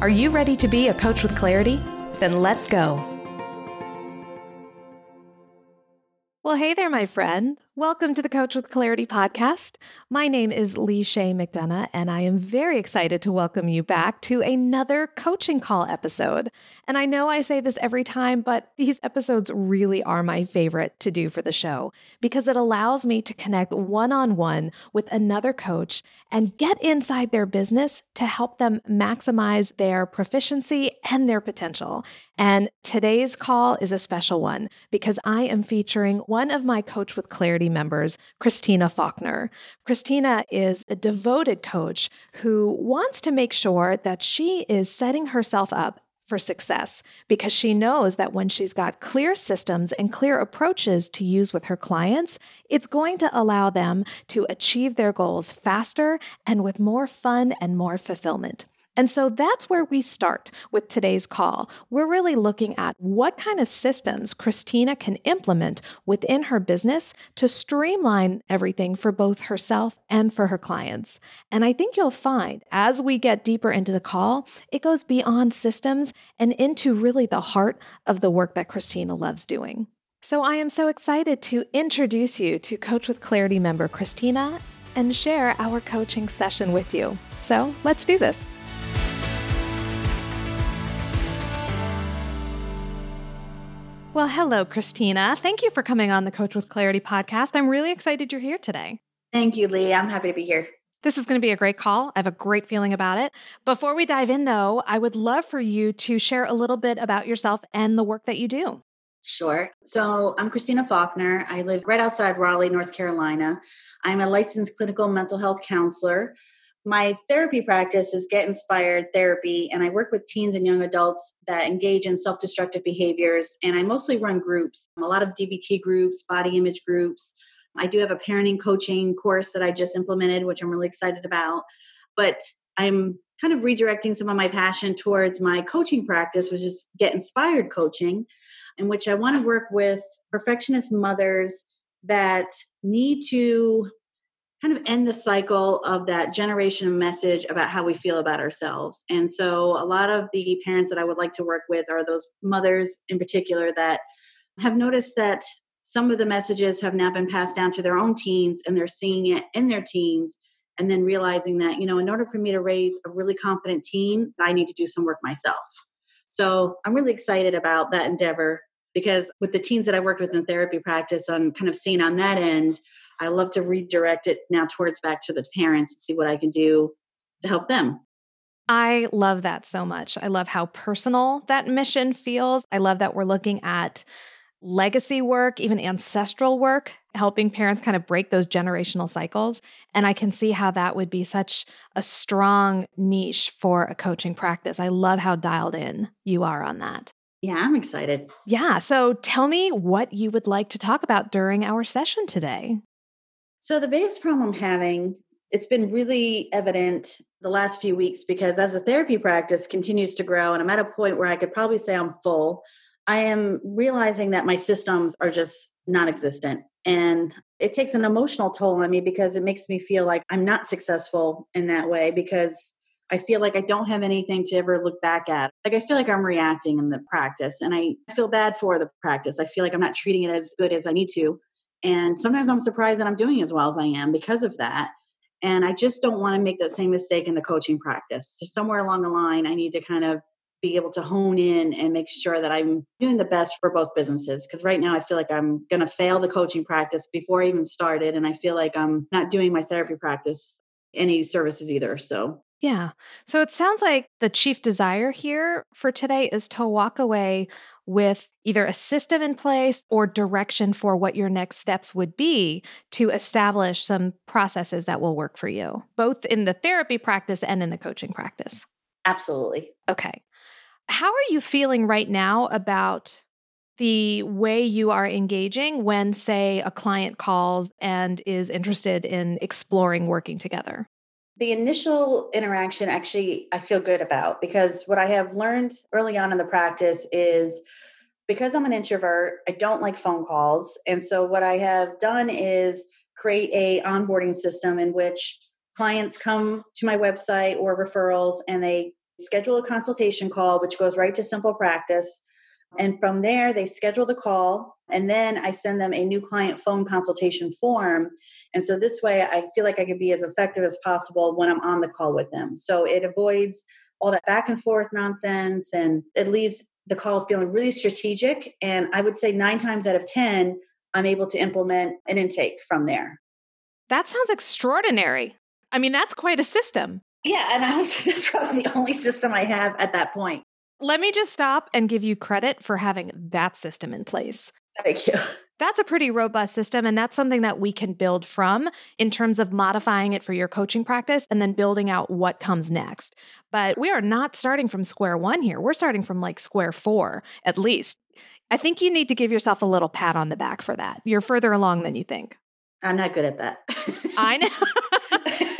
Are you ready to be a coach with clarity? Then let's go. Well, hey there, my friend. Welcome to the Coach with Clarity podcast. My name is Leisha McDonough, and I am very excited to welcome you back to another coaching call episode. And I know I say this every time, but these episodes really are my favorite to do for the show because it allows me to connect one on one with another coach and get inside their business to help them maximize their proficiency and their potential. And today's call is a special one because I am featuring one of my Coach with Clarity members, Christina Faulkner. Christina is a devoted coach who wants to make sure that she is setting herself up for success because she knows that when she's got clear systems and clear approaches to use with her clients, it's going to allow them to achieve their goals faster and with more fun and more fulfillment. And so that's where we start with today's call. We're really looking at what kind of systems Christina can implement within her business to streamline everything for both herself and for her clients. And I think you'll find as we get deeper into the call, it goes beyond systems and into really the heart of the work that Christina loves doing. So I am so excited to introduce you to Coach with Clarity member Christina and share our coaching session with you. So let's do this. Well, hello, Christina. Thank you for coming on the Coach with Clarity podcast. I'm really excited you're here today. Thank you, Lee. I'm happy to be here. This is going to be a great call. I have a great feeling about it. Before we dive in, though, I would love for you to share a little bit about yourself and the work that you do. Sure. So I'm Christina Faulkner. I live right outside Raleigh, North Carolina. I'm a licensed clinical mental health counselor my therapy practice is Get Inspired Therapy, and I work with teens and young adults that engage in self destructive behaviors. And I mostly run groups, a lot of DBT groups, body image groups. I do have a parenting coaching course that I just implemented, which I'm really excited about. But I'm kind of redirecting some of my passion towards my coaching practice, which is Get Inspired Coaching, in which I want to work with perfectionist mothers that need to kind of end the cycle of that generation message about how we feel about ourselves. And so, a lot of the parents that I would like to work with are those mothers in particular that have noticed that some of the messages have now been passed down to their own teens and they're seeing it in their teens and then realizing that, you know, in order for me to raise a really confident teen, I need to do some work myself. So, I'm really excited about that endeavor because with the teens that I worked with in therapy practice, I'm kind of seeing on that end, I love to redirect it now towards back to the parents and see what I can do to help them. I love that so much. I love how personal that mission feels. I love that we're looking at legacy work, even ancestral work, helping parents kind of break those generational cycles. And I can see how that would be such a strong niche for a coaching practice. I love how dialed in you are on that. Yeah, I'm excited. Yeah. So tell me what you would like to talk about during our session today. So, the biggest problem I'm having, it's been really evident the last few weeks because as a therapy practice continues to grow, and I'm at a point where I could probably say I'm full, I am realizing that my systems are just non existent. And it takes an emotional toll on me because it makes me feel like I'm not successful in that way because I feel like I don't have anything to ever look back at. Like I feel like I'm reacting in the practice and I feel bad for the practice. I feel like I'm not treating it as good as I need to. And sometimes I'm surprised that I'm doing as well as I am because of that. And I just don't want to make that same mistake in the coaching practice. So somewhere along the line, I need to kind of be able to hone in and make sure that I'm doing the best for both businesses. Because right now I feel like I'm going to fail the coaching practice before I even started. And I feel like I'm not doing my therapy practice any services either. So yeah. So it sounds like the chief desire here for today is to walk away with either a system in place or direction for what your next steps would be to establish some processes that will work for you, both in the therapy practice and in the coaching practice. Absolutely. Okay. How are you feeling right now about the way you are engaging when, say, a client calls and is interested in exploring working together? The initial interaction, actually, I feel good about because what I have learned early on in the practice is because I'm an introvert, I don't like phone calls. And so, what I have done is create a onboarding system in which clients come to my website or referrals and they schedule a consultation call, which goes right to SimplePractice. And from there, they schedule the call, and then I send them a new client phone consultation form. And so this way, I feel like I can be as effective as possible when I'm on the call with them. So it avoids all that back and forth nonsense, and it leaves the call feeling really strategic. And I would say nine times out of 10, I'm able to implement an intake from there. That sounds extraordinary. I mean, that's quite a system. Yeah, and I was that's probably the only system I have at that point. Let me just stop and give you credit for having that system in place. Thank you. That's a pretty robust system, and that's something that we can build from in terms of modifying it for your coaching practice and then building out what comes next. But we are not starting from square one here. We're starting from like square four, at least. I think you need to give yourself a little pat on the back for that. You're further along than you think. I'm not good at that. I know.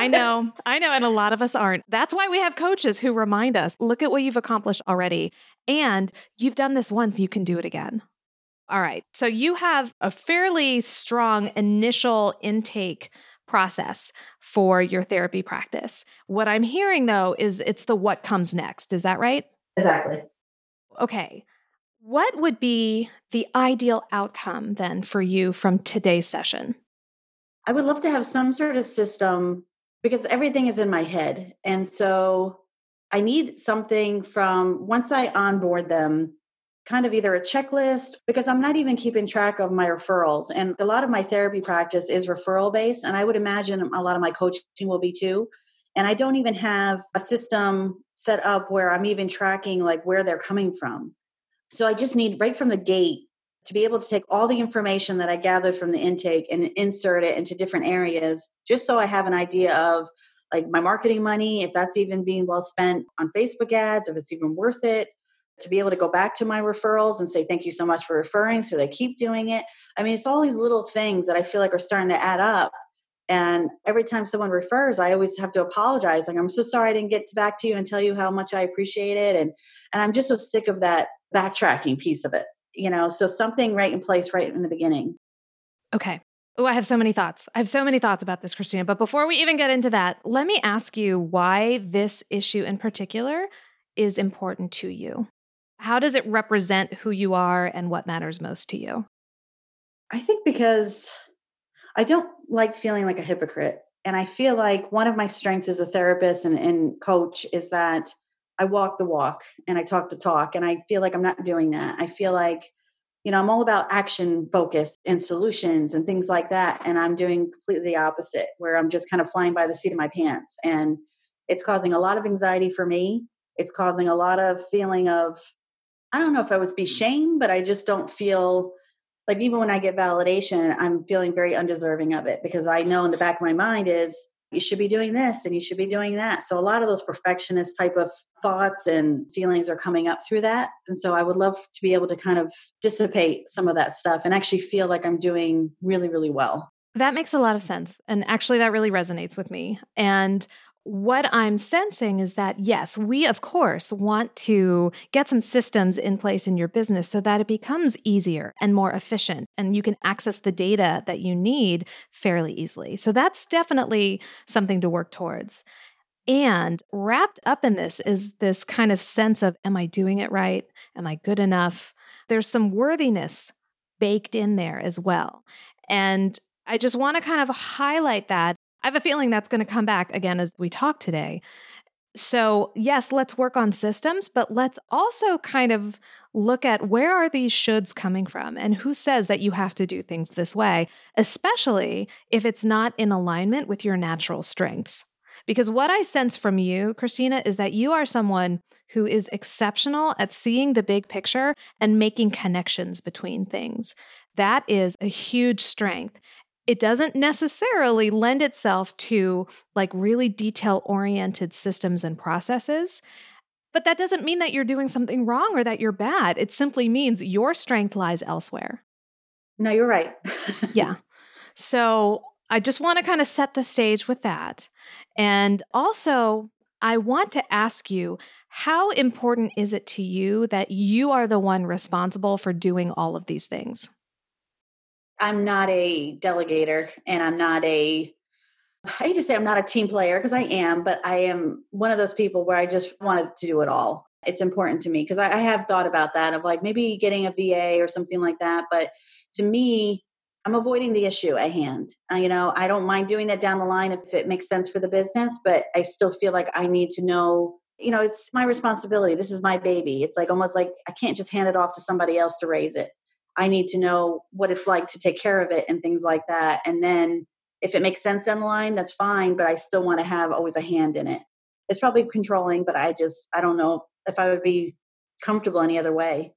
I know. I know. And a lot of us aren't. That's why we have coaches who remind us look at what you've accomplished already. And you've done this once, you can do it again. All right. So you have a fairly strong initial intake process for your therapy practice. What I'm hearing though is it's the what comes next. Is that right? Exactly. Okay. What would be the ideal outcome then for you from today's session? I would love to have some sort of system because everything is in my head. And so I need something from once I onboard them, kind of either a checklist, because I'm not even keeping track of my referrals. And a lot of my therapy practice is referral based. And I would imagine a lot of my coaching will be too. And I don't even have a system set up where I'm even tracking like where they're coming from. So I just need right from the gate to be able to take all the information that I gathered from the intake and insert it into different areas, just so I have an idea of like my marketing money, if that's even being well spent on Facebook ads, if it's even worth it, to be able to go back to my referrals and say, thank you so much for referring. So they keep doing it. I mean, it's all these little things that I feel like are starting to add up. And every time someone refers, I always have to apologize. Like, I'm so sorry I didn't get back to you and tell you how much I appreciate it. And, and I'm just so sick of that backtracking piece of it you know so something right in place right in the beginning okay Oh, I have so many thoughts. I have so many thoughts about this, Christina. But before we even get into that, let me ask you why this issue in particular is important to you. How does it represent who you are and what matters most to you? I think because I don't like feeling like a hypocrite. And I feel like one of my strengths as a therapist and, and coach is that I walk the walk and I talk the talk. And I feel like I'm not doing that. I feel like, you know, I'm all about action focus and solutions and things like that. And I'm doing completely the opposite, where I'm just kind of flying by the seat of my pants. And it's causing a lot of anxiety for me. It's causing a lot of feeling of, I don't know if I would be shame, but I just don't feel like even when I get validation, I'm feeling very undeserving of it because I know in the back of my mind is you should be doing this and you should be doing that. So a lot of those perfectionist type of thoughts and feelings are coming up through that. And so I would love to be able to kind of dissipate some of that stuff and actually feel like I'm doing really, really well. That makes a lot of sense. And actually, that really resonates with me. And what I'm sensing is that, yes, we of course want to get some systems in place in your business so that it becomes easier and more efficient and you can access the data that you need fairly easily. So that's definitely something to work towards. And wrapped up in this is this kind of sense of, am I doing it right? Am I good enough? There's some worthiness baked in there as well. And I just want to kind of highlight that I have a feeling that's going to come back again as we talk today. So, yes, let's work on systems, but let's also kind of look at where are these shoulds coming from and who says that you have to do things this way, especially if it's not in alignment with your natural strengths. Because what I sense from you, Christina, is that you are someone who is exceptional at seeing the big picture and making connections between things. That is a huge strength it doesn't necessarily lend itself to like really detail oriented systems and processes. But that doesn't mean that you're doing something wrong or that you're bad. It simply means your strength lies elsewhere. No, you're right. yeah. So I just want to kind of set the stage with that. And also, I want to ask you how important is it to you that you are the one responsible for doing all of these things? I'm not a delegator and I'm not a I hate to say I'm not a team player because I am, but I am one of those people where I just wanted to do it all. It's important to me because I, I, have thought about that of like maybe getting a VA or something like that. But to me, I'm avoiding the issue at hand. Uh, you know, I don't mind doing that down the line if it makes sense for the business, but I still feel like I need to know, you know, it's my responsibility. This is my baby. It's like almost like I can't just hand it off to somebody else to raise it. I need to know what it's like to take care of it and things like that. And then if it makes sense down the line, that's fine, but I still want to have always a hand in it. It's probably controlling, but I just, I don't know if I would be comfortable any other way.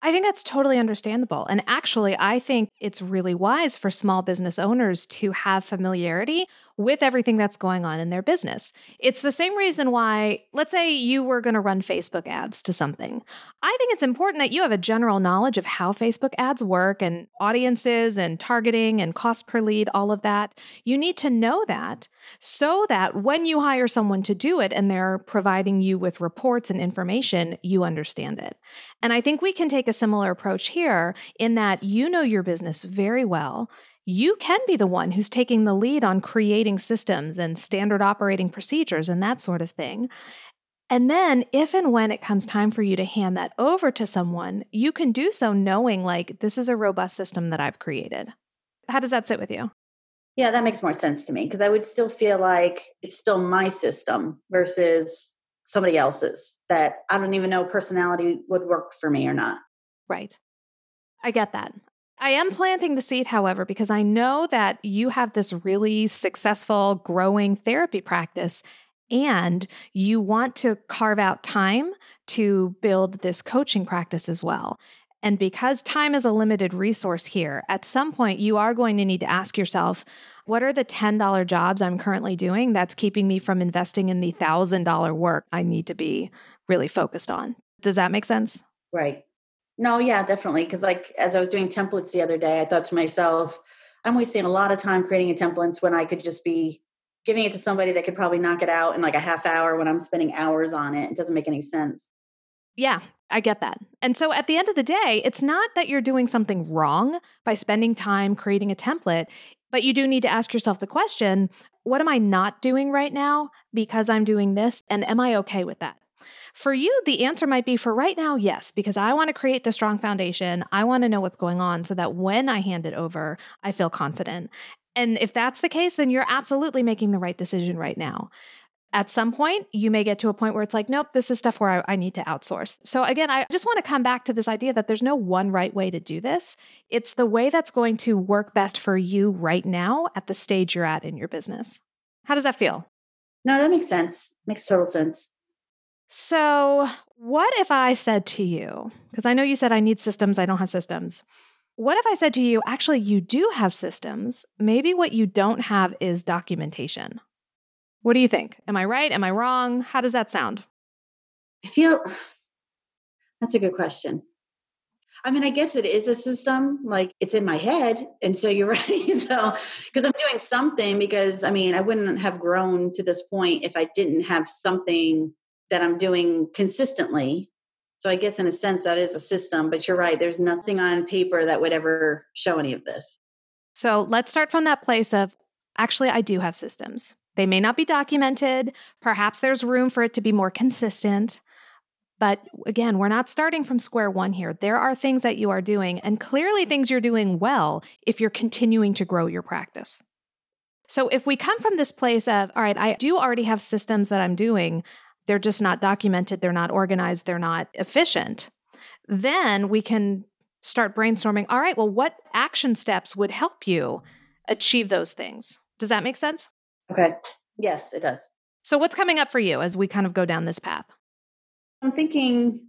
I think that's totally understandable. And actually, I think it's really wise for small business owners to have familiarity with everything that's going on in their business. It's the same reason why, let's say you were going to run Facebook ads to something. I think it's important that you have a general knowledge of how Facebook ads work and audiences and targeting and cost per lead, all of that. You need to know that so that when you hire someone to do it and they're providing you with reports and information, you understand it. And I think we can take a similar approach here in that you know your business very well you can be the one who's taking the lead on creating systems and standard operating procedures and that sort of thing. And then, if and when it comes time for you to hand that over to someone, you can do so knowing, like, this is a robust system that I've created. How does that sit with you? Yeah, that makes more sense to me because I would still feel like it's still my system versus somebody else's that I don't even know personality would work for me or not. Right. I get that. I am planting the seed, however, because I know that you have this really successful, growing therapy practice and you want to carve out time to build this coaching practice as well. And because time is a limited resource here, at some point you are going to need to ask yourself, what are the $10 jobs I'm currently doing that's keeping me from investing in the $1,000 work I need to be really focused on? Does that make sense? Right. No, yeah, definitely. Because like as I was doing templates the other day, I thought to myself, I'm wasting a lot of time creating a templates when I could just be giving it to somebody that could probably knock it out in like a half hour when I'm spending hours on it. It doesn't make any sense. Yeah, I get that. And so at the end of the day, it's not that you're doing something wrong by spending time creating a template, but you do need to ask yourself the question what am I not doing right now because I'm doing this? And am I okay with that? For you, the answer might be for right now, yes, because I want to create the strong foundation. I want to know what's going on so that when I hand it over, I feel confident. And if that's the case, then you're absolutely making the right decision right now. At some point, you may get to a point where it's like, nope, this is stuff where I, I, need to outsource. So, again, I just want to come back to this idea that there's no one right way to do this. It's the way that's going to work best for you right now at the stage you're at in your business. How does that feel? No, that makes sense. Makes total sense. So, what if I said to you, because I know you said I need systems, I don't have systems. What if I said to you, actually, you do have systems? Maybe what you don't have is documentation. What do you think? Am I right? Am I wrong? How does that sound? I feel that's a good question. I mean, I guess it is a system, like it's in my head. And so you're right. so, because I'm doing something, because I mean, I wouldn't have grown to this point if I didn't have something that I'm doing consistently. So I guess in a sense that is a system, but you're right. There's nothing on paper that would ever show any of this. So let's start from that place of actually, I do have systems. They may not be documented. Perhaps there's room for it to be more consistent. But again, we're not starting from square one here. There are things that you are doing, and clearly things you're doing well if you're continuing to grow your practice. So if we come from this place of, all right, I do already have systems that I'm doing, they're just not documented, they're not organized, they're not efficient, then we can start brainstorming all right, well, what action steps would help you achieve those things? Does that make sense? Okay. Yes, it does. So, what's coming up for you as we kind of go down this path? I'm thinking,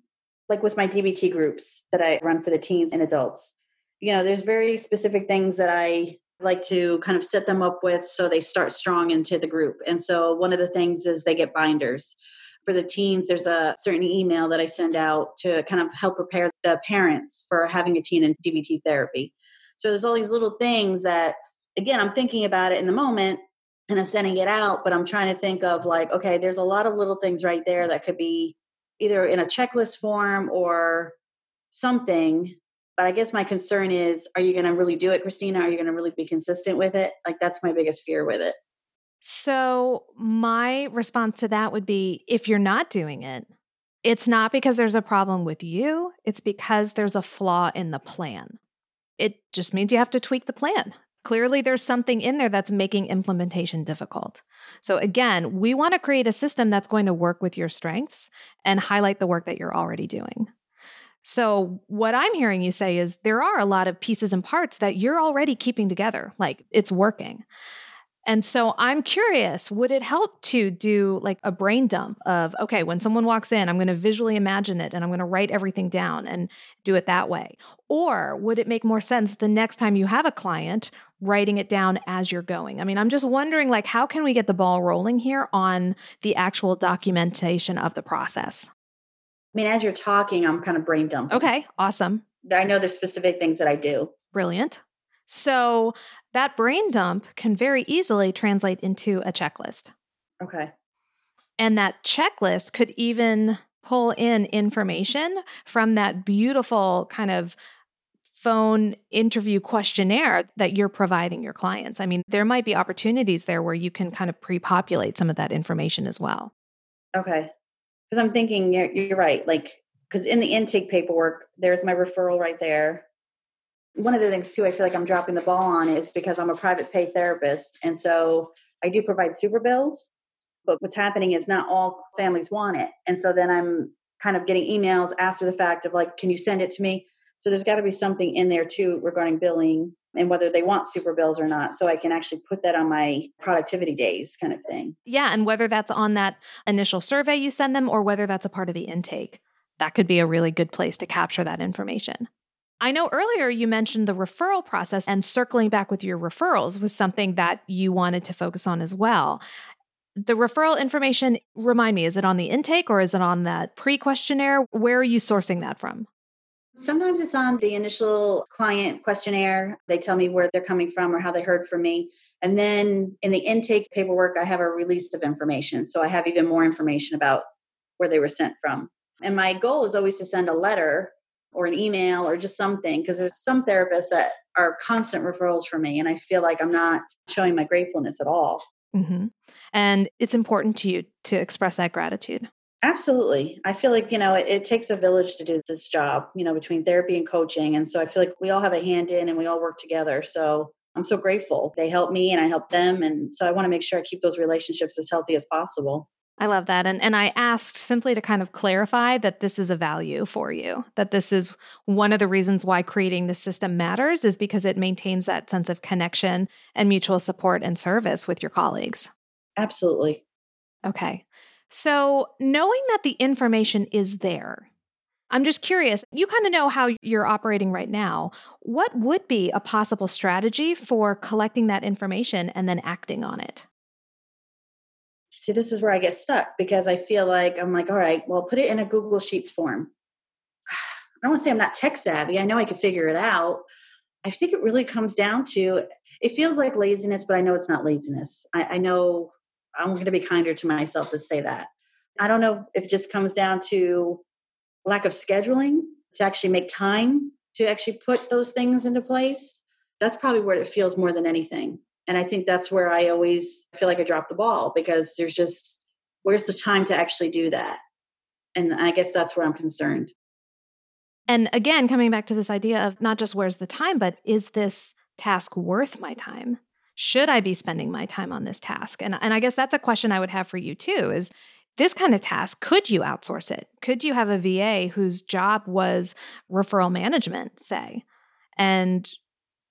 like with my DBT groups that I run for the teens and adults, you know, there's very specific things that I like to kind of set them up with so they start strong into the group. And so, one of the things is they get binders for the teens, there's a certain email that I send out to kind of help prepare the parents for having a teen in DBT therapy. So there's all these little things that, again, I'm thinking about it in the moment and I'm sending it out, but I'm trying to think of like, okay, there's a lot of little things right there that could be either in a checklist form or something. But I guess my concern is, are you going to really do it, Christina? Are you going to really be consistent with it? Like, that's my biggest fear with it. So, my response to that would be if you're not doing it, it's not because there's a problem with you, it's because there's a flaw in the plan. It just means you have to tweak the plan. Clearly, there's something in there that's making implementation difficult. So, again, we want to create a system that's going to work with your strengths and highlight the work that you're already doing. So, what I'm hearing you say is there are a lot of pieces and parts that you're already keeping together, like it's working. And so I'm curious, would it help to do like a brain dump of, okay, when someone walks in, I'm going to visually imagine it and I'm going to write everything down and do it that way? Or would it make more sense the next time you have a client writing it down as you're going? I mean, I'm just wondering like how can we get the ball rolling here on the actual documentation of the process? I mean, as you're talking, I'm kind of brain dumping. Okay, awesome. I know there's specific things that I do. Brilliant. So that brain dump can very easily translate into a checklist. Okay. And that checklist could even pull in information from that beautiful kind of phone interview questionnaire that you're providing your clients. I mean, there might be opportunities there where you can kind of pre populate some of that information as well. Okay. Because I'm thinking you're, you're right. Like, because in the intake paperwork, there's my referral right there one of the things too i feel like i'm dropping the ball on is because i'm a private pay therapist and so i do provide super bills but what's happening is not all families want it and so then i'm kind of getting emails after the fact of like can you send it to me so there's got to be something in there too regarding billing and whether they want super bills or not so i can actually put that on my productivity days kind of thing yeah and whether that's on that initial survey you send them or whether that's a part of the intake that could be a really good place to capture that information I know earlier you mentioned the referral process and circling back with your referrals was something that you wanted to focus on as well. The referral information, remind me, is it on the intake or is it on that pre questionnaire? Where are you sourcing that from? Sometimes it's on the initial client questionnaire. They tell me where they're coming from or how they heard from me. And then in the intake paperwork, I have a release of information. So I have even more information about where they were sent from. And my goal is always to send a letter or an email or just something because there's some therapists that are constant referrals for me and i feel like i'm not showing my gratefulness at all mm-hmm. and it's important to you to express that gratitude absolutely i feel like you know it, it, takes a village to do this job you know between therapy and coaching and so i feel like we all have a hand in and we all work together so i'm so grateful they help me and i help them and so i want to make sure i keep those relationships as healthy as possible I love that. And and I asked simply to kind of clarify that this is a value for you, that this is one of the reasons why creating this system matters is because it maintains that sense of connection and mutual support and service with your colleagues. Absolutely. Okay. So, knowing that the information is there, I'm just curious, you kind of know how you're operating right now. What would be a possible strategy for collecting that information and then acting on it? see this is where i get stuck because i feel like i'm like all right well put it in a google sheets form i don't want to say i'm not tech savvy i know i can figure it out i think it really comes down to it feels like laziness but i know it's not laziness i, I know i'm going to be kinder to myself to say that i don't know if it just comes down to lack of scheduling to actually make time to actually put those things into place that's probably where it feels more than anything and I think that's where I always feel like I drop the ball because there's just, where's the time to actually do that? And I guess that's where I'm concerned. And again, coming back to this idea of not just where's the time, but is this task worth my time? Should I be spending my time on this task? And, and I guess that's a question I would have for you too is this kind of task, could you outsource it? Could you have a VA whose job was referral management, say? And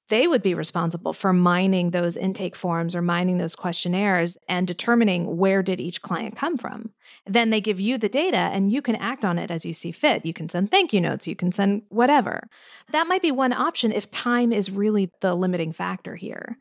they would be responsible for mining those intake forms or mining those questionnaires and determining where did each client come from then they give you the data and you can act on it as you see fit you can send thank you notes you can send whatever that might be one option if time is really the limiting factor here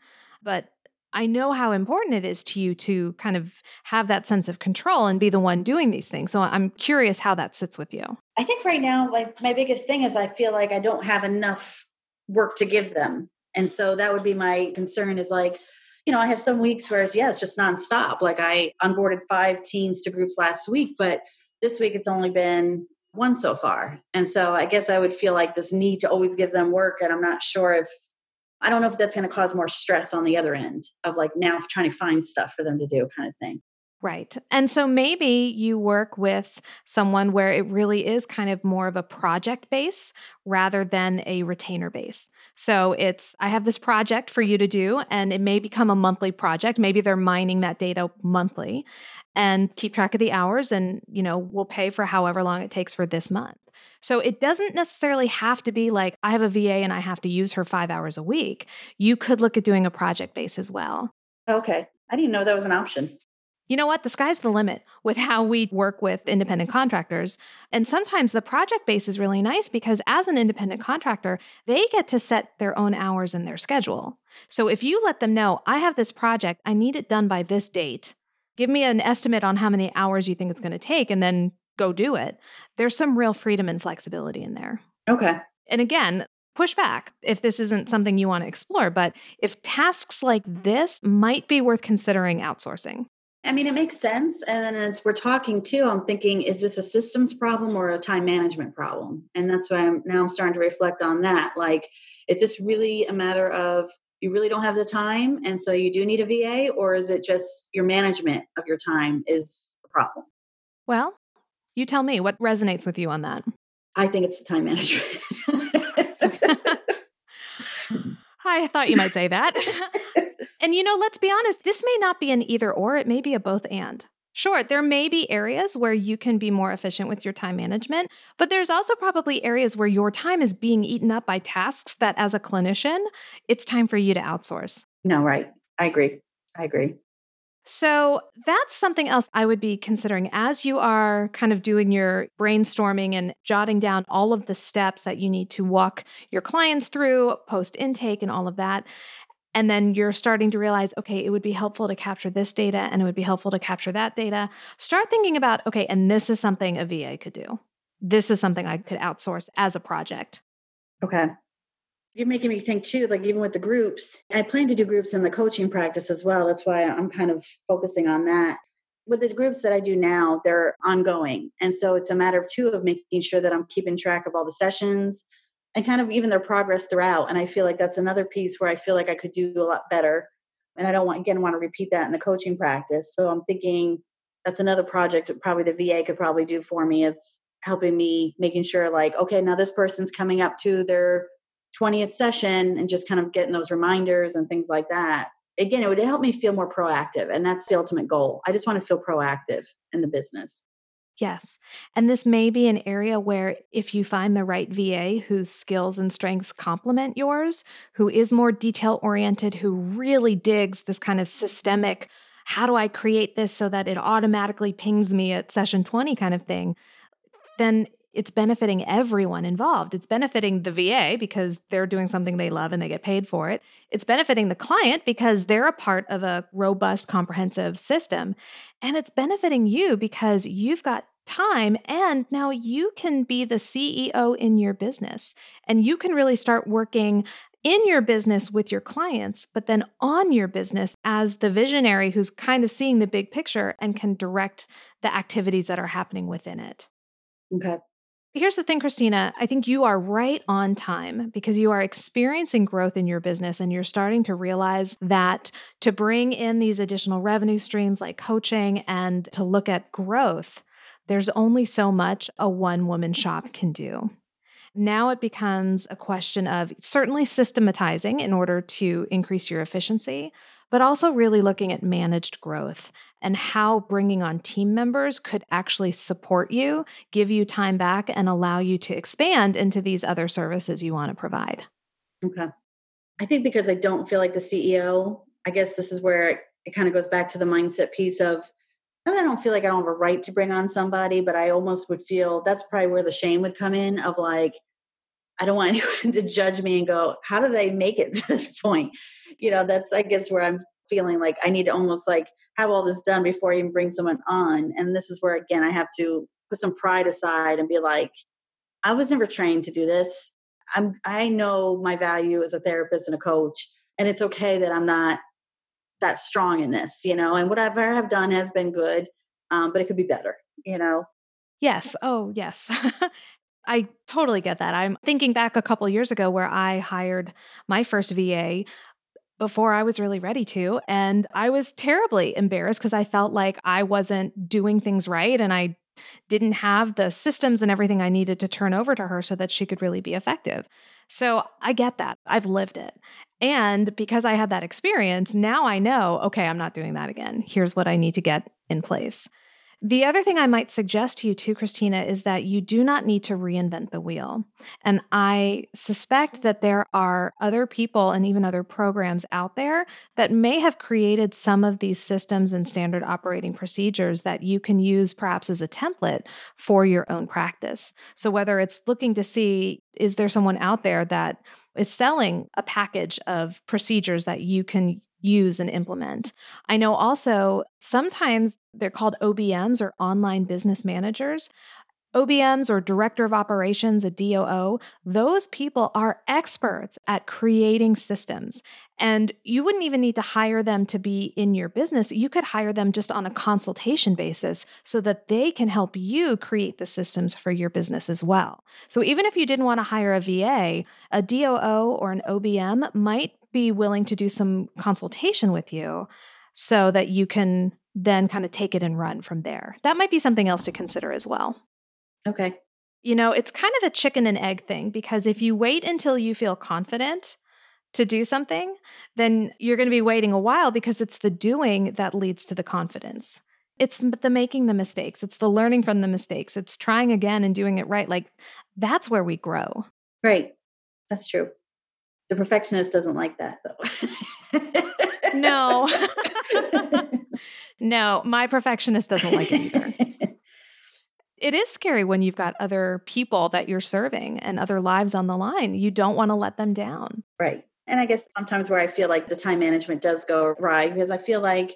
but I know how important it is to you to kind of have that sense of control and be the one doing these things. So I'm curious how that sits with you. I think right now, like my biggest thing is I feel like I don't have enough work to give them. And so that would be my concern is like, you know, I have some weeks where, yeah, it's just nonstop. Like I onboarded five teens to groups last week, but this week it's only been one so far. And so I guess I would feel like this need to always give them work. And I'm not sure if, I don't know if that's going to cause more stress on the other end of like now trying to find stuff for them to do kind of thing. Right. And so maybe you work with someone where it really is kind of more of a project base rather than a retainer base. So it's, I have this project for you to do, and it may become a monthly project. Maybe they're mining that data monthly and keep track of the hours, and, you know, we'll pay for however long it takes for this month. So it doesn't necessarily have to be like, I have a VA and I have to use her five hours a week. You could look at doing a project base as well. Okay. I didn't know that was an option you know what? The sky's the limit with how we work with independent contractors. And sometimes the project base is really nice because as an independent contractor, they get to set their own hours and their schedule. So if you let them know, I have this project, I need it done by this date, give me an estimate on how many hours you think it's going to take, and then go do it. There's some real freedom and flexibility in there. Okay. And again, push back if this isn't something you want to explore. But if tasks like this might be worth considering outsourcing. I mean, it makes sense. And then as we're talking too, I'm thinking, is this a systems problem or a time management problem? And that's why I'm now I'm starting to reflect on that. Like, is this really a matter of you really don't have the time and so you do need a VA, or is it just your management of your time is the problem? Well, you tell me what resonates with you on that. I think it's the time management. I thought you might say that. and you know, let's be honest, this may not be an either or, it may be a both and. Sure, there may be areas where you can be more efficient with your time management, but there's also probably areas where your time is being eaten up by tasks that, as a clinician, it's time for you to outsource. No, right. I agree. I agree. So that's something else I would be considering as you are kind of doing your brainstorming and jotting down all of the steps that you need to walk your clients through post intake and all of that. And then you're starting to realize, okay, it would be helpful to capture this data and it would be helpful to capture that data. Start thinking about, okay, and this is something a VA could do. This is something I could outsource as a project. Okay. You're making me think too, like even with the groups, I plan to do groups in the coaching practice as well. That's why I'm kind of focusing on that. With the groups that I do now, they're ongoing. And so it's a matter of two of making sure that I'm keeping track of all the sessions and kind of even their progress throughout. And I feel like that's another piece where I feel like I could do a lot better. And I don't want, again, want to repeat that in the coaching practice. So I'm thinking that's another project that probably the VA could probably do for me of helping me making sure like, okay, now this person's coming up to their 20th session and just kind of getting those reminders and things like that. Again, it would help me feel more proactive. And that's the ultimate goal. I just want to feel proactive in the business. Yes. And this may be an area where if you find the right VA whose skills and strengths complement yours, who is more detail oriented, who really digs this kind of systemic, how do I create this so that it automatically pings me at session 20 kind of thing, then it's benefiting everyone involved. It's benefiting the VA because they're doing something they love and they get paid for it. It's benefiting the client because they're a part of a robust, comprehensive system. And it's benefiting you because you've got time and now you can be the CEO in your business and you can really start working in your business with your clients, but then on your business as the visionary who's kind of seeing the big picture and can direct the activities that are happening within it. Okay. Here's the thing, Christina. I think you are right on time because you are experiencing growth in your business and you're starting to realize that to bring in these additional revenue streams like coaching and to look at growth, there's only so much a one woman shop can do. Now it becomes a question of certainly systematizing in order to increase your efficiency, but also really looking at managed growth and how bringing on team members could actually support you, give you time back, and allow you to expand into these other services you want to provide. Okay. I think because I don't feel like the CEO, I guess this is where it, it kind of goes back to the mindset piece of and I don't feel like I don't have a right to bring on somebody, but I almost would feel that's probably where the shame would come in of like, I don't want anyone to judge me and go, how do they make it to this point? You know, that's, I guess, where I'm feeling like I need to almost like have all this done before I even bring someone on. And this is where again I have to put some pride aside and be like, I was never trained to do this. I'm I know my value as a therapist and a coach, and it's okay that I'm not that strong in this, you know. And whatever I've done has been good, um, but it could be better, you know. Yes. Oh, yes. I totally get that. I'm thinking back a couple years ago where I hired my first VA before I was really ready to. And I was terribly embarrassed because I felt like I wasn't doing things right and I didn't have the systems and everything I needed to turn over to her so that she could really be effective. So I get that. I've lived it. And because I had that experience, now I know, okay, I'm not doing that again. Here's what I need to get in place. The other thing I might suggest to you too, Christina, is that you do not need to reinvent the wheel. And I suspect that there are other people and even other programs out there that may have created some of these systems and standard operating procedures that you can use perhaps as a template for your own practice. So whether it's looking to see, is there someone out there that is selling a package of procedures that you can use and implement. I know also sometimes they're called OBMs or online business managers. OBMs or director of operations, a DOO, those people are experts at creating systems. And you wouldn't even need to hire them to be in your business. You could hire them just on a consultation basis so that they can help you create the systems for your business as well. So even if you didn't want to hire a VA, a DOO or an OBM might be willing to do some consultation with you so that you can then kind of take it and run from there. That might be something else to consider as well. Okay. You know, it's kind of a chicken and egg thing because if you wait until you feel confident to do something, then you're going to be waiting a while because it's the doing that leads to the confidence. It's the making the mistakes, it's the learning from the mistakes, it's trying again and doing it right. Like that's where we grow. Right. That's true. The perfectionist doesn't like that though. no. no, my perfectionist doesn't like it either it is scary when you've got other people that you're serving and other lives on the line. You don't want to let them down. Right. And I guess sometimes where I feel like the time management does go awry because I feel like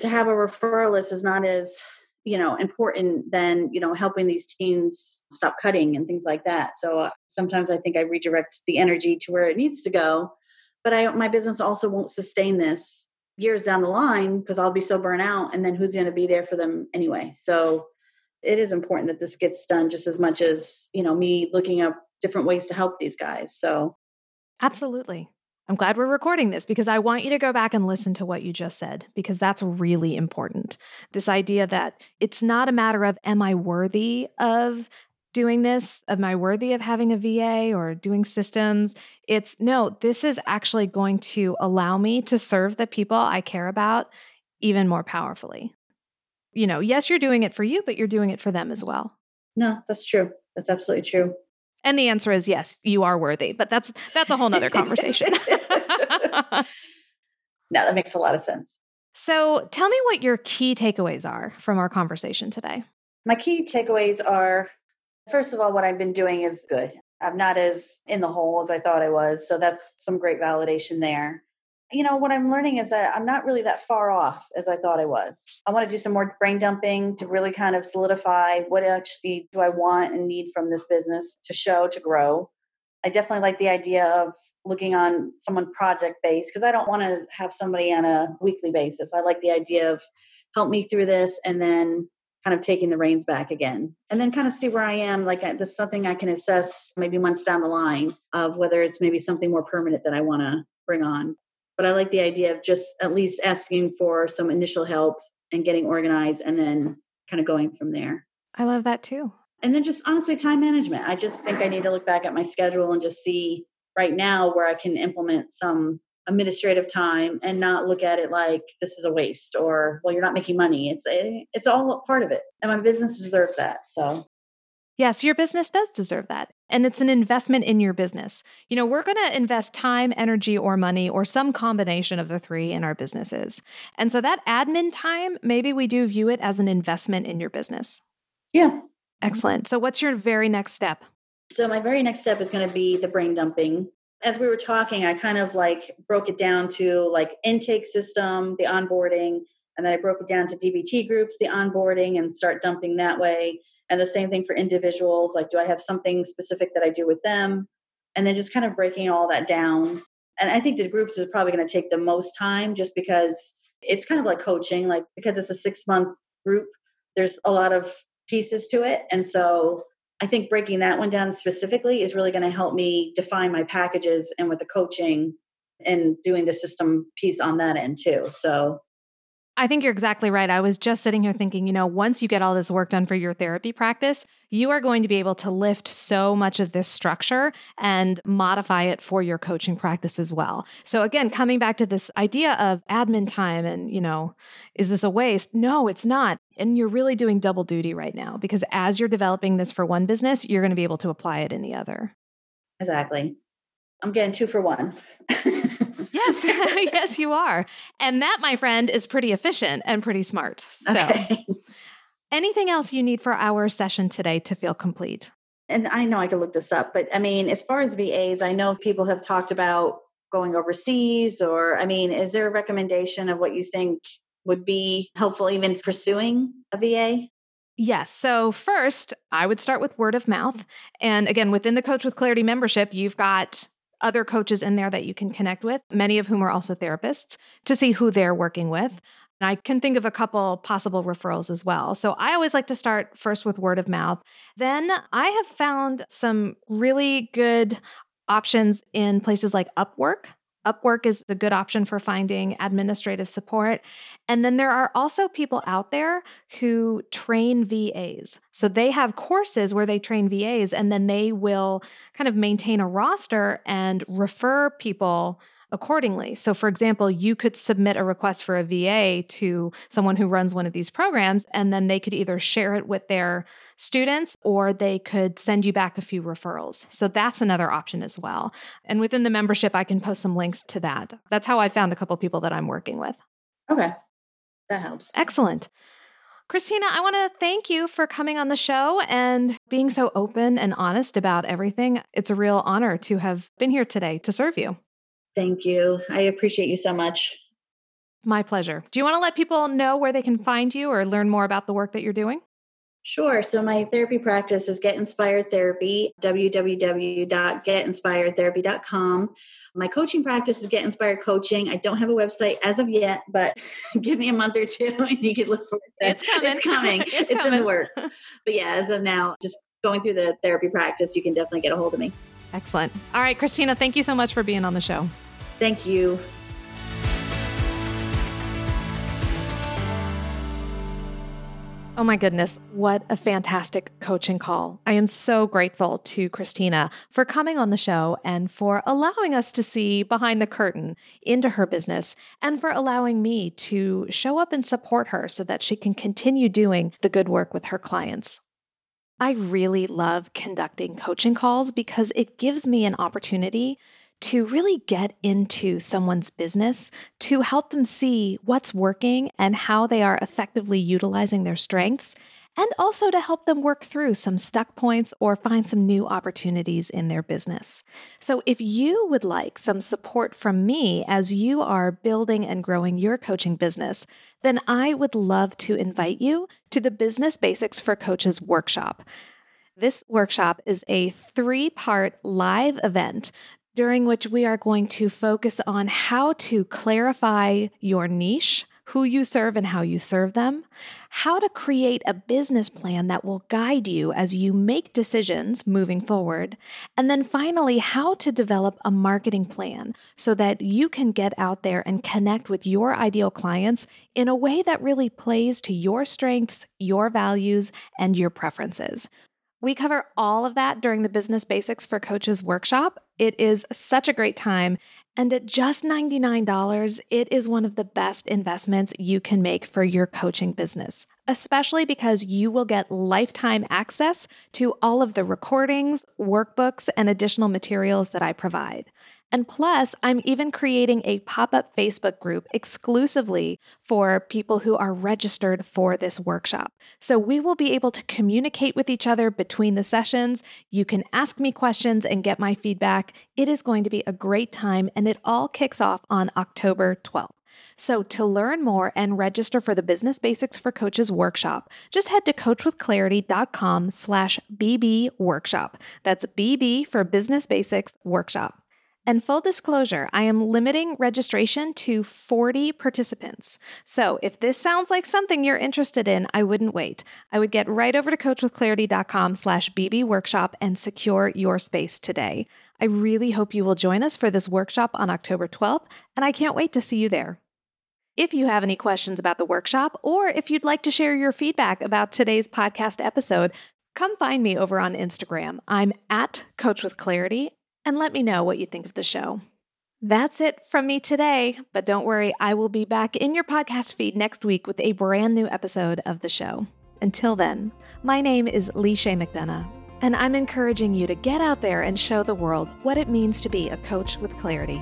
to have a referral list is not as you know important than you know helping these teens stop cutting and things like that. So uh, sometimes i think i redirect the energy to where it needs to go but i my business also won't sustain this years down the line because i'll be so burnt out and then who's going to be there for them anyway? So it is important that this gets done just as much as you know me looking up different ways to help these guys. So absolutely i'm glad we're recording this because i want you to go back and listen to what you just said because that's really important this idea that it's not a matter of am i worthy of doing this am i worthy of having a va or doing systems it's no this is actually going to allow me to serve the people i care about even more powerfully you know, yes, you're doing it for you, but you're doing it for them as well. No, that's true. That's absolutely true. And the answer is yes, you are worthy, but that's that's a whole nother conversation. no, that makes a lot of sense. So tell me what your key takeaways are from our conversation today. My key takeaways are first of all, what I've been doing is good. I'm not as in the hole as I thought I was. So that's some great validation there you know, what I'm learning is that I'm not really that far off as I thought I was. I want to do some more brain dumping to really kind of solidify what actually do I want and need from this business to show, to grow. I definitely like the idea of looking on someone project based because I don't want to have somebody on a weekly basis. I like the idea of help me through this and then kind of taking the reins back again and then kind of see where I am. Like this is something I can assess maybe months down the line of whether it's maybe something more permanent that I want to bring on but I like the idea of just at least asking for some initial help and getting organized and then kind of going from there. I love that too. And then just honestly, time management. I just think I need to look back at my schedule and just see right now where I can implement some administrative time and not look at it like this is a waste or well you're not making money it's a, it's all part of it and my business deserves that so Yes, your business does deserve that. And it's an investment in your business. You know, we're going to invest time, energy, or money, or some combination of the three in our businesses. And so that admin time, maybe we do view it as an investment in your business. Yeah. Mm-hmm. Excellent. So, what's your very next step? So, my very next step is going to be the brain dumping. as we were talking, I kind of like broke it down to like intake system, the onboarding, and then I broke it down to DBT groups, the onboarding, and start dumping that way. And the same thing for individuals. Like, do I have something specific that I do with them? And then just kind of breaking all that down. And I think the groups is probably going to take the most time just because it's kind of like coaching, like because it's a six month group, there's a lot of pieces to it. And so I think breaking that one down specifically is really going to help me define my packages and with the coaching and doing the system piece on that end too. So I think you're exactly right. I was just sitting here thinking, you know, once you get all this work done for your therapy practice, you are going to be able to lift so much of this structure and modify it for your coaching practice as well. So, again, coming back to this idea of admin time and, you know, is this a waste? No, it's not. And you're really doing double duty right now because as you're developing this for one business, you're going to be able to apply it in the other. Exactly. I'm getting two for one. yes, yes, you are. And that, my friend, is pretty efficient and pretty smart. So, okay. anything else you need for our session today to feel complete? And I know I can look this up, but I mean, as far as VAs, I know people have talked about going overseas, or I mean, is there a recommendation of what you think would be helpful even pursuing a VA? Yes. So, first, I would start with word of mouth. And again, within the Coach with Clarity membership, you've got other coaches in there that you can connect with, many of whom are also therapists, to see who they're working with. And I can think of a couple possible referrals as well. So I always like to start first with word of mouth. Then I have found some really good options in places like Upwork. Upwork is a good option for finding administrative support. And then there are also people out there who train VAs. So they have courses where they train VAs and then they will kind of maintain a roster and refer people accordingly. So, for example, you could submit a request for a VA to someone who runs one of these programs, and then they could either share it with their students or they could send you back a few referrals. So, that's another option as well. And within the membership, I can post some links to that. That's how I found a couple people that I'm working with. Okay. That helps. Excellent. Christina, I want to thank you for coming on the show and being so open and honest about everything. It's a real honor to have been here today to serve you. Thank you. I appreciate you so much. My pleasure. Do you want to let people know where they can find you or learn more about the work that you're doing? Sure. So my therapy practice is Get Inspired Therapy, www.getinspiredtherapy.com. My coaching practice is Get Inspired Coaching. I don't have a website as of yet, but give me a month or two and you can look for it. It's coming. It's coming. it's, it's coming. in the works. But yeah, as of now, just going through the therapy practice, you can definitely get a hold of me. Excellent. All right, Christina, thank you so much for being on the show. Thank you. Oh my goodness, what a fantastic coaching call. I am so grateful to Christina for coming on the show and for allowing us to see behind the curtain into her business and for allowing me to show up and support her so that she can continue doing the good work with her clients. I really love conducting coaching calls because it gives me an opportunity to really get into someone's business to help them see what's working and how they are effectively utilizing their strengths, and also to help them work through some stuck points or find some new opportunities in their business. So, if you would like some support from me as you are building and growing your coaching business, then I would love to invite you to the Business Basics for Coaches workshop. This workshop is a three part live event during which we are going to focus on how to clarify your niche, who you serve and how you serve them, how to create a business plan that will guide you as you make decisions moving forward, and then finally, how to develop a marketing plan so that you can get out there and connect with your ideal clients in a way that really plays to your strengths, your values, and your preferences. We cover all of that during the Business Basics for Coaches workshop. It is such a great time. And at just $99, it is one of the best investments you can make for your coaching business, especially because you will get lifetime access to all of the recordings, workbooks, and additional materials that I provide. And plus, I'm even creating a pop up Facebook group exclusively for people who are registered for this workshop. So we will be able to communicate with each other between the sessions. You can ask me questions and get my feedback. It is going to be a great time, and it all kicks off on October 12th. So, to learn more and register for the Business Basics for Coaches workshop, just head to coachwithclarity.com slash BB workshop. That's BB for Business Basics Workshop. And full disclosure, I am limiting registration to 40 participants. So if this sounds like something you're interested in, I wouldn't wait. I would get right over to coachwithclarity.com slash BB workshop and secure your space today. I really hope you will join us for this workshop on October 12th, and I can't wait to see you there. If you have any questions about the workshop, or if you'd like to share your feedback about today's podcast episode, come find me over on Instagram. I'm at Coach with Clarity, and let me know what you think of the show. That's it from me today, but don't worry, I will be back in your podcast feed next week with a brand new episode of the show. Until then, my name is Leisha McDonough, and I'm encouraging you to get out there and show the world what it means to be a coach with clarity.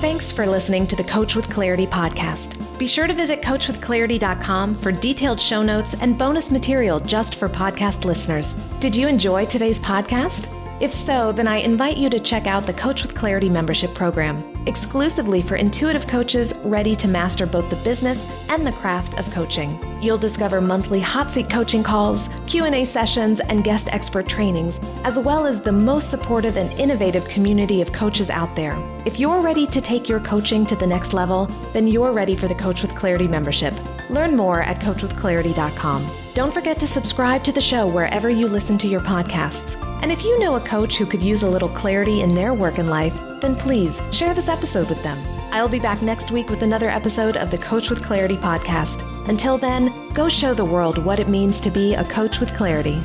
Thanks for listening to the Coach with Clarity podcast. Be sure to visit coachwithclarity.com for detailed show notes and bonus material just for podcast listeners. Did you enjoy today's podcast? If so, then I invite you to check out the Coach with Clarity membership program, exclusively for intuitive coaches ready to master both the business and the craft of coaching. You'll discover monthly hot seat coaching calls, Q&A sessions, and guest expert trainings, as well as the most supportive and innovative community of coaches out there. If you're ready to take your coaching to the next level, then you're ready for the Coach with Clarity membership. Learn more at coachwithclarity.com. Don't forget to subscribe to the show wherever you listen to your podcasts. And if you know a coach who could use a little clarity in their work and life, then please share this episode with them. I'll be back next week with another episode of the Coach with Clarity podcast. Until then, go show the world what it means to be a coach with clarity.